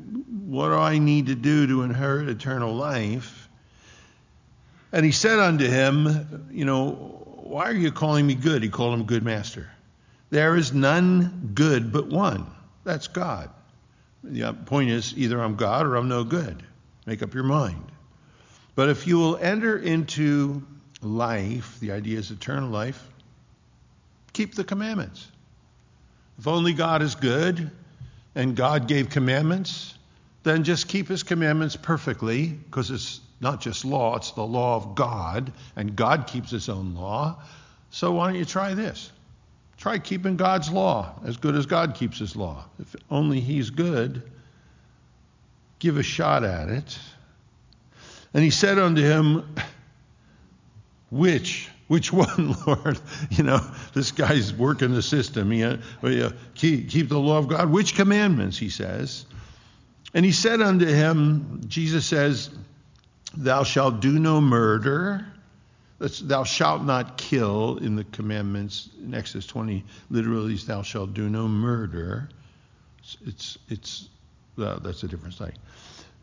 what do I need to do to inherit eternal life? And he said unto him, You know, why are you calling me good? He called him good master. There is none good but one. That's God. The point is either I'm God or I'm no good. Make up your mind. But if you will enter into life, the idea is eternal life, keep the commandments. If only God is good and God gave commandments, then just keep his commandments perfectly because it's not just law, it's the law of God, and God keeps his own law. So why don't you try this? Try keeping God's law as good as God keeps his law. If only he's good, give a shot at it. And he said unto him, Which? Which one, Lord? You know, this guy's working the system. He, uh, keep, keep the law of God. Which commandments, he says. And he said unto him, Jesus says, Thou shalt do no murder. That's, Thou shalt not kill in the commandments. In Exodus 20, literally, thou shalt do no murder. It's, it's, uh, that's a different thing.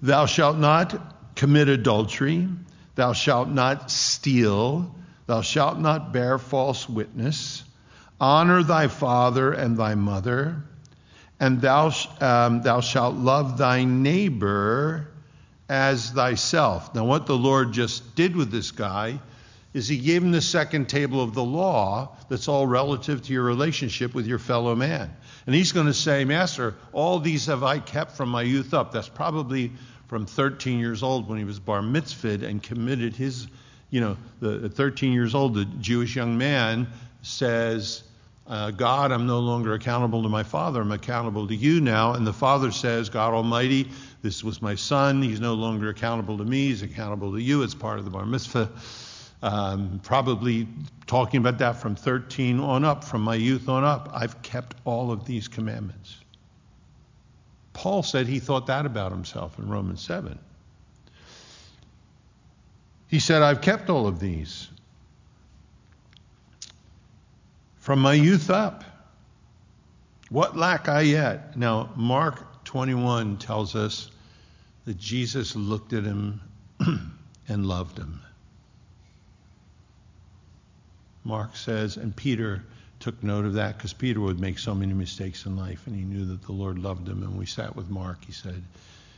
Thou shalt not commit adultery. Thou shalt not steal. Thou shalt not bear false witness. Honor thy father and thy mother. And thou, um, thou shalt love thy neighbor as thyself. Now, what the Lord just did with this guy is he gave him the second table of the law that's all relative to your relationship with your fellow man. And he's going to say, Master, all these have I kept from my youth up. That's probably from 13 years old when he was bar mitzvahed and committed his, you know, the 13 years old, the Jewish young man says, uh, God, I'm no longer accountable to my father. I'm accountable to you now. And the father says, God Almighty, this was my son. He's no longer accountable to me. He's accountable to you. It's part of the bar mitzvah. Um, probably talking about that from 13 on up, from my youth on up. I've kept all of these commandments. Paul said he thought that about himself in Romans 7. He said, I've kept all of these from my youth up. What lack I yet? Now, Mark 21 tells us that Jesus looked at him and loved him. Mark says, and Peter took note of that because Peter would make so many mistakes in life, and he knew that the Lord loved him. And we sat with Mark. He said,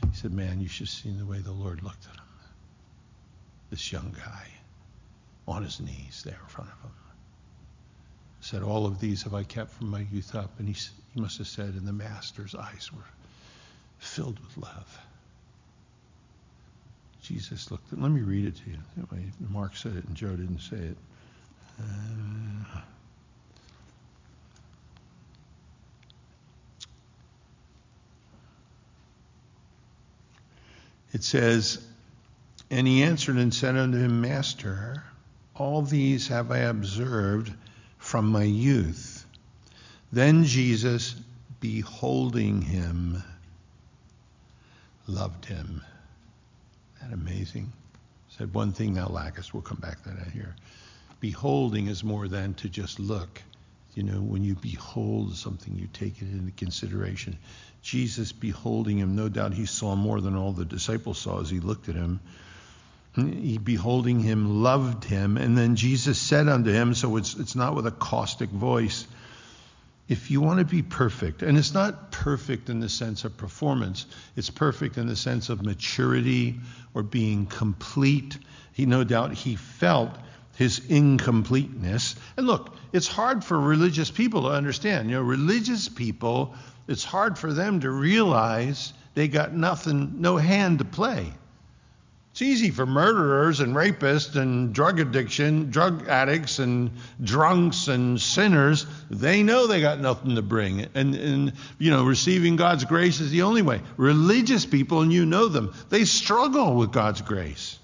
he said, man, you should see the way the Lord looked at him. This young guy on his knees there in front of him. Said, all of these have I kept from my youth up. And he, he must have said, and the master's eyes were filled with love. Jesus looked at, let me read it to you. Anyway, Mark said it and Joe didn't say it. Uh, it says, And he answered and said unto him, Master, all these have I observed from my youth. Then Jesus, beholding him, loved him. Isn't that amazing? Said, One thing thou lackest. We'll come back to that here. Beholding is more than to just look. You know, when you behold something, you take it into consideration. Jesus beholding him, no doubt he saw more than all the disciples saw as he looked at him. He beholding him loved him. And then Jesus said unto him, so it's, it's not with a caustic voice, if you want to be perfect, and it's not perfect in the sense of performance, it's perfect in the sense of maturity or being complete. He no doubt he felt his incompleteness. And look, it's hard for religious people to understand. You know, religious people, it's hard for them to realize they got nothing, no hand to play. It's easy for murderers and rapists and drug addiction, drug addicts and drunks and sinners. They know they got nothing to bring. And, and, you know, receiving God's grace is the only way. Religious people, and you know them, they struggle with God's grace.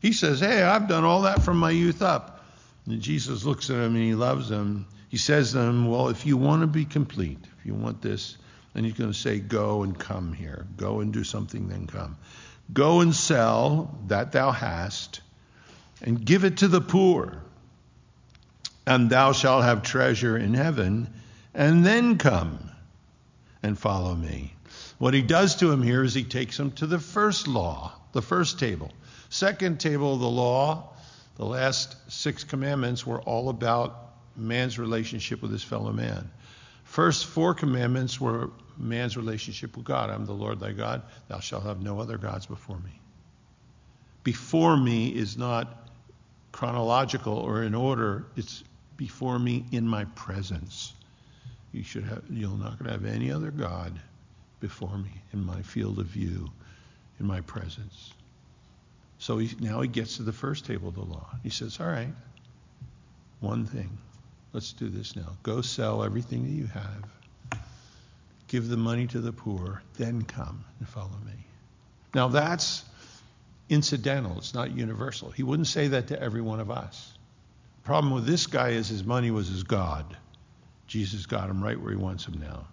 He says, Hey, I've done all that from my youth up. And Jesus looks at him and he loves him. He says to him, Well, if you want to be complete, if you want this, then he's going to say, Go and come here. Go and do something, then come. Go and sell that thou hast, and give it to the poor, and thou shalt have treasure in heaven, and then come and follow me. What he does to him here is he takes him to the first law, the first table. Second table of the law, the last six commandments were all about man's relationship with his fellow man. First four commandments were man's relationship with God. I'm the Lord thy God. Thou shalt have no other gods before me. Before me is not chronological or in order. It's before me in my presence. You should have, you're not going to have any other God before me in my field of view, in my presence. So he, now he gets to the first table of the law. He says, All right, one thing. Let's do this now. Go sell everything that you have, give the money to the poor, then come and follow me. Now that's incidental, it's not universal. He wouldn't say that to every one of us. The problem with this guy is his money was his God. Jesus got him right where he wants him now.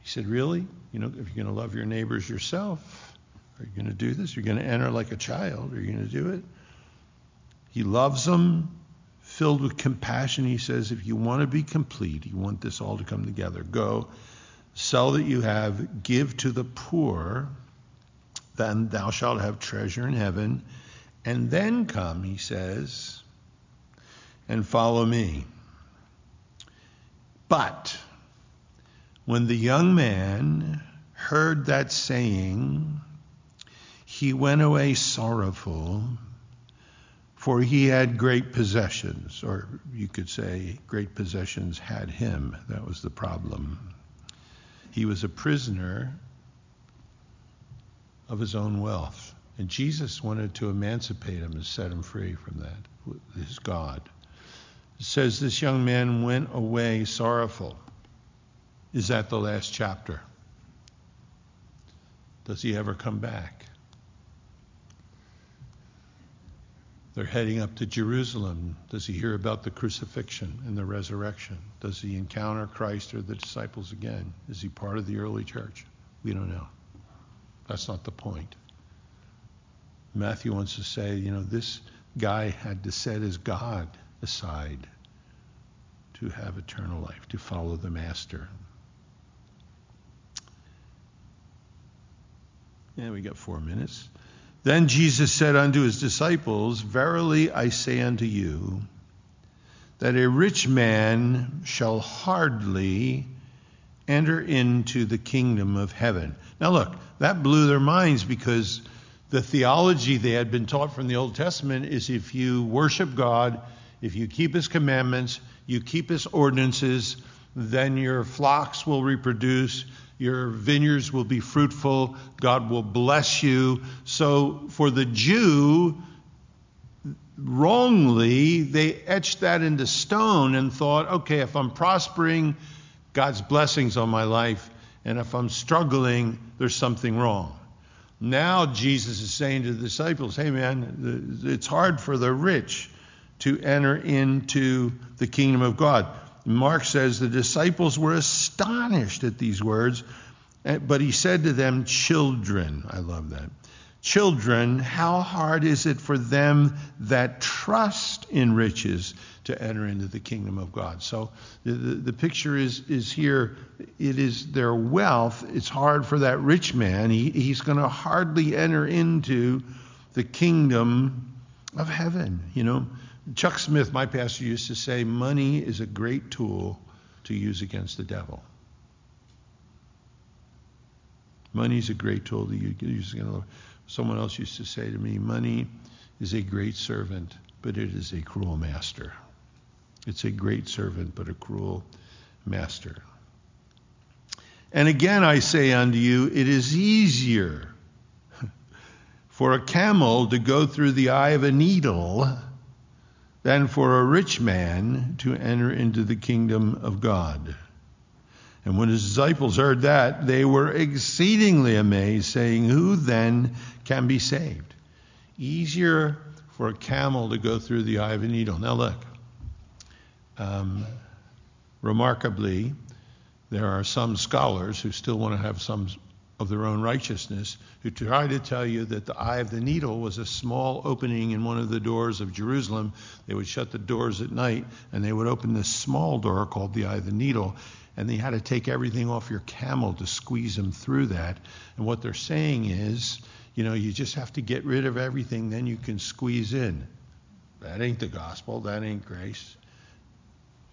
He said, Really? You know, if you're going to love your neighbors yourself, are you going to do this? You're going to enter like a child. Are you going to do it? He loves them, filled with compassion. He says, If you want to be complete, you want this all to come together, go, sell that you have, give to the poor, then thou shalt have treasure in heaven. And then come, he says, and follow me. But when the young man heard that saying, he went away sorrowful, for he had great possessions, or you could say, great possessions had him. That was the problem. He was a prisoner of his own wealth. And Jesus wanted to emancipate him and set him free from that, his God. It says this young man went away sorrowful. Is that the last chapter? Does he ever come back? They're heading up to Jerusalem. Does he hear about the crucifixion and the resurrection? Does he encounter Christ or the disciples again? Is he part of the early church? We don't know. That's not the point. Matthew wants to say, you know, this guy had to set his God aside to have eternal life, to follow the Master. Yeah, we got four minutes. Then Jesus said unto his disciples, Verily I say unto you, that a rich man shall hardly enter into the kingdom of heaven. Now, look, that blew their minds because the theology they had been taught from the Old Testament is if you worship God, if you keep his commandments, you keep his ordinances, then your flocks will reproduce, your vineyards will be fruitful, God will bless you. So for the Jew, wrongly, they etched that into stone and thought, okay, if I'm prospering, God's blessings on my life, and if I'm struggling, there's something wrong. Now Jesus is saying to the disciples, hey man, it's hard for the rich to enter into the kingdom of God. Mark says the disciples were astonished at these words, eh, but he said to them, Children, I love that. Children, how hard is it for them that trust in riches to enter into the kingdom of God? So the, the, the, picture is, is here. It is their wealth. It's hard for that rich man. He, he's going to hardly enter into the kingdom of heaven. You know, Chuck Smith, my pastor, used to say, money is a great tool to use against the devil. Money is a great tool to use against the devil. Someone else used to say to me, money is a great servant, but it is a cruel master. It's a great servant, but a cruel master. And again I say unto you, it is easier for a camel to go through the eye of a needle than for a rich man to enter into the kingdom of God. And when his disciples heard that, they were exceedingly amazed, saying, Who then can be saved? Easier for a camel to go through the eye of a needle. Now, look, um, remarkably, there are some scholars who still want to have some of their own righteousness who try to tell you that the eye of the needle was a small opening in one of the doors of Jerusalem. They would shut the doors at night and they would open this small door called the eye of the needle. And they had to take everything off your camel to squeeze them through that. And what they're saying is, you know, you just have to get rid of everything, then you can squeeze in. That ain't the gospel. That ain't grace.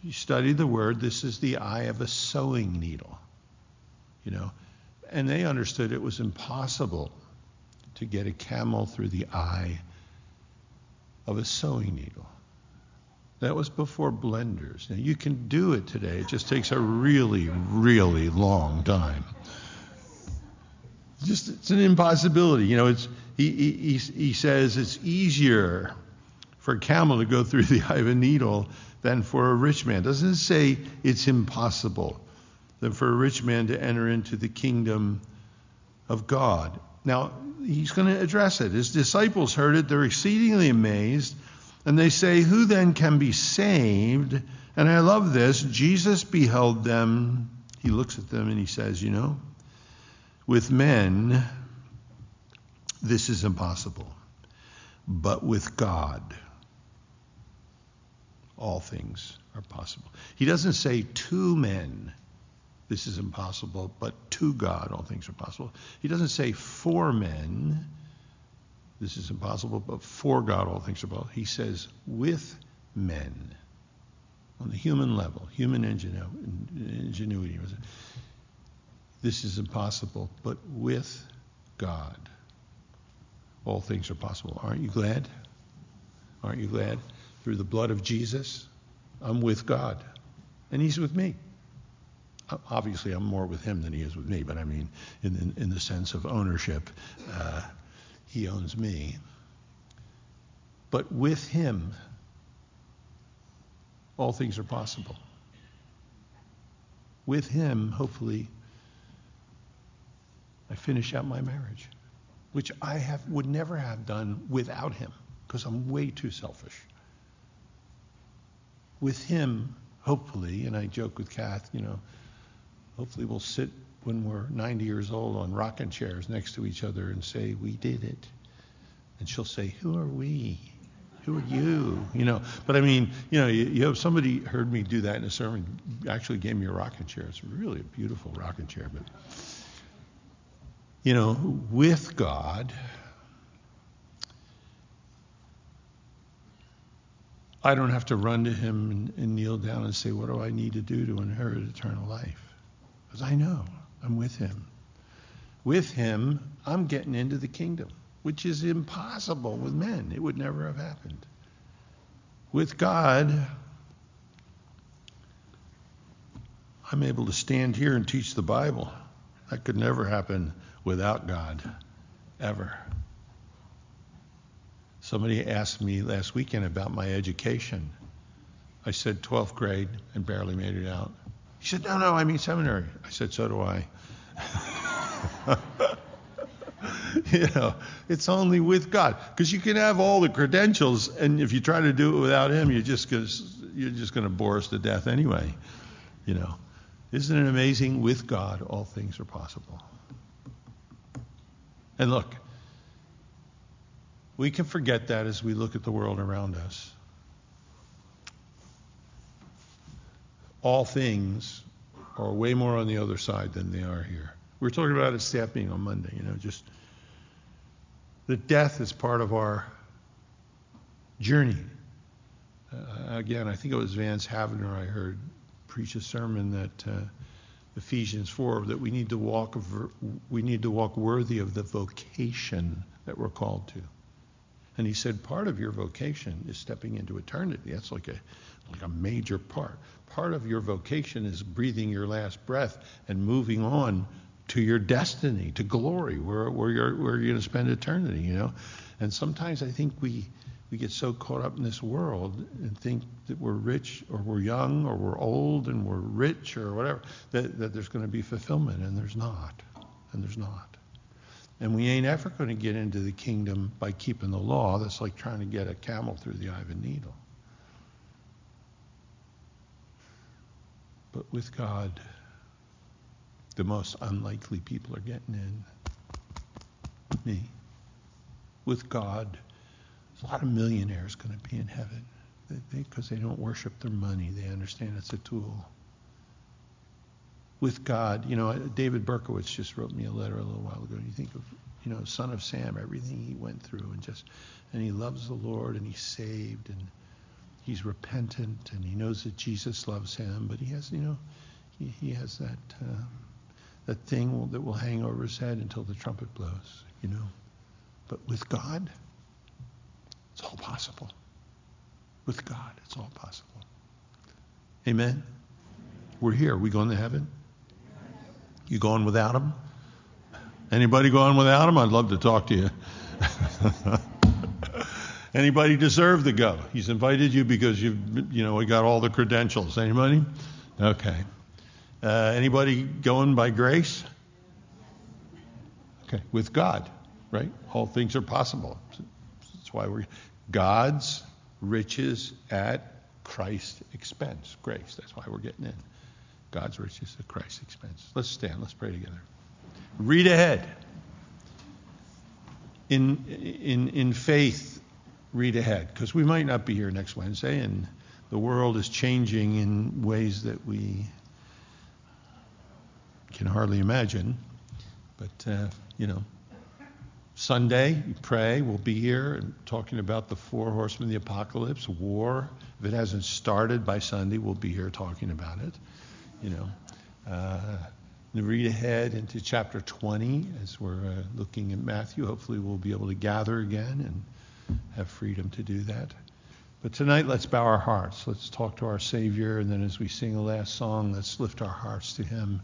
You study the word, this is the eye of a sewing needle. You know, and they understood it was impossible to get a camel through the eye of a sewing needle. That was before blenders. Now you can do it today. It just takes a really, really long time. Just it's an impossibility. You know, it's he, he, he says it's easier for a camel to go through the eye of a needle than for a rich man. Doesn't it say it's impossible than for a rich man to enter into the kingdom of God. Now, he's going to address it. His disciples heard it. They're exceedingly amazed. And they say, Who then can be saved? And I love this. Jesus beheld them. He looks at them and he says, You know, with men, this is impossible. But with God, all things are possible. He doesn't say to men, this is impossible, but to God, all things are possible. He doesn't say for men, this is impossible, but for God, all things are possible. He says with men, on the human level, human ingenuity. This is impossible, but with God, all things are possible. Aren't you glad? Aren't you glad? Through the blood of Jesus, I'm with God, and He's with me obviously I'm more with him than he is with me, but I mean, in, in, in the sense of ownership, uh, he owns me. But with him, all things are possible. With him, hopefully, I finish out my marriage, which I have, would never have done without him, because I'm way too selfish. With him, hopefully, and I joke with Kath, you know, Hopefully, we'll sit when we're 90 years old on rocking chairs next to each other and say, We did it. And she'll say, Who are we? Who are you? You know, but I mean, you know, you, you have somebody heard me do that in a sermon, actually gave me a rocking chair. It's really a beautiful rocking chair. But, you know, with God, I don't have to run to him and, and kneel down and say, What do I need to do to inherit eternal life? Because I know I'm with him. With him, I'm getting into the kingdom, which is impossible with men. It would never have happened. With God, I'm able to stand here and teach the Bible. That could never happen without God, ever. Somebody asked me last weekend about my education. I said 12th grade and barely made it out. He said, No, no, I mean seminary. I said, So do I. you know, it's only with God. Because you can have all the credentials, and if you try to do it without Him, you're just gonna, you're just going to bore us to death anyway. You know, isn't it amazing? With God, all things are possible. And look, we can forget that as we look at the world around us. All things are way more on the other side than they are here. We were talking about it staff meeting on Monday, you know, just that death is part of our journey. Uh, again, I think it was Vance Havner I heard preach a sermon that uh, Ephesians 4 that we need to walk we need to walk worthy of the vocation that we're called to. And he said part of your vocation is stepping into eternity. That's like a like a major part. Part of your vocation is breathing your last breath and moving on to your destiny, to glory, where, where you're, where you're going to spend eternity, you know. And sometimes I think we, we get so caught up in this world and think that we're rich or we're young or we're old and we're rich or whatever, that, that there's going to be fulfillment, and there's not. And there's not. And we ain't ever going to get into the kingdom by keeping the law. That's like trying to get a camel through the eye of a needle. But with God, the most unlikely people are getting in. Me. With God, a lot of millionaires going to be in heaven because they, they, they don't worship their money. They understand it's a tool. with God. You know, uh, David Berkowitz just wrote me a letter a little while ago. You think of, you know, son of Sam, everything he went through, and just, and he loves the Lord, and he's saved, and he's repentant, and he knows that Jesus loves him, but he has, you know, he, he has that um, that thing that will hang over his head until the trumpet blows. You know, but with God, it's all possible. With God, it's all possible. Amen. We're here. Are we going to heaven? You going without him? Anybody going without him? I'd love to talk to you. Anybody deserve to go? He's invited you because you've, you know, we got all the credentials. Anybody? Okay. Uh, anybody going by grace? Okay, with God, right? All things are possible. That's why we're God's riches at Christ's expense. Grace. That's why we're getting in. God's riches at Christ's expense. Let's stand. Let's pray together. Read ahead. In in in faith, read ahead because we might not be here next Wednesday, and the world is changing in ways that we can hardly imagine. But uh, you know, Sunday, you pray. We'll be here and talking about the four horsemen of the apocalypse, war. If it hasn't started by Sunday, we'll be here talking about it. You know, uh, read ahead into chapter 20 as we're uh, looking at Matthew. Hopefully, we'll be able to gather again and have freedom to do that. But tonight, let's bow our hearts. Let's talk to our Savior, and then as we sing the last song, let's lift our hearts to Him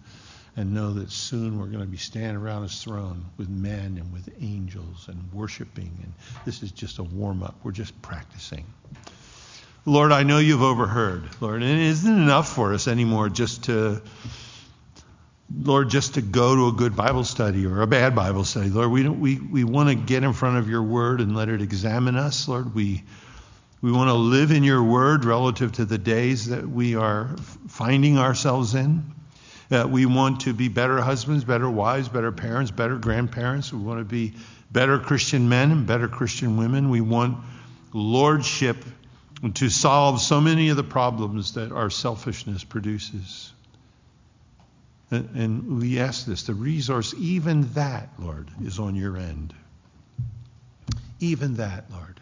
and know that soon we're going to be standing around His throne with men and with angels and worshiping. And this is just a warm up. We're just practicing. Lord, I know you've overheard, Lord, and it isn't enough for us anymore just to, Lord, just to go to a good Bible study or a bad Bible study. Lord, we, we, we want to get in front of your word and let it examine us. Lord, we, we want to live in your word relative to the days that we are finding ourselves in. Uh, we want to be better husbands, better wives, better parents, better grandparents. We want to be better Christian men and better Christian women. We want lordship to solve so many of the problems that our selfishness produces. And, and we ask this the resource, even that, Lord, is on your end. Even that, Lord.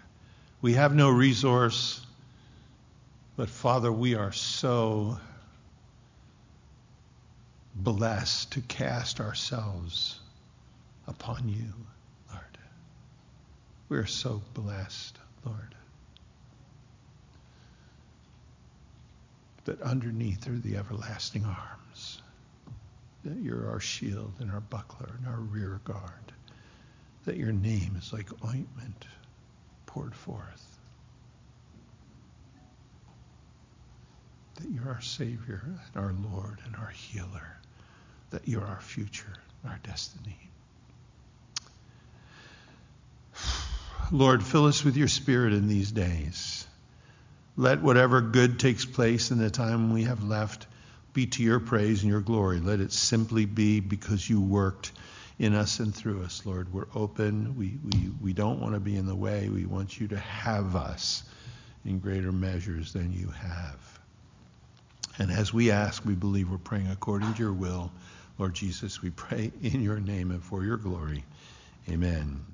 We have no resource, but Father, we are so blessed to cast ourselves upon you, Lord. We're so blessed, Lord. that underneath are the everlasting arms. That you're our shield and our buckler and our rear guard. That your name is like ointment poured forth. That you're our Savior and our Lord and our healer. That you're our future, our destiny. Lord, fill us with your Spirit in these days let whatever good takes place in the time we have left be to your praise and your glory. Let it simply be because you worked in us and through us, Lord. We're open. We, we, we don't want to be in the way. We want you to have us in greater measures than you have. And as we ask, we believe we're praying according to your will. Lord Jesus, we pray in your name and for your glory. Amen.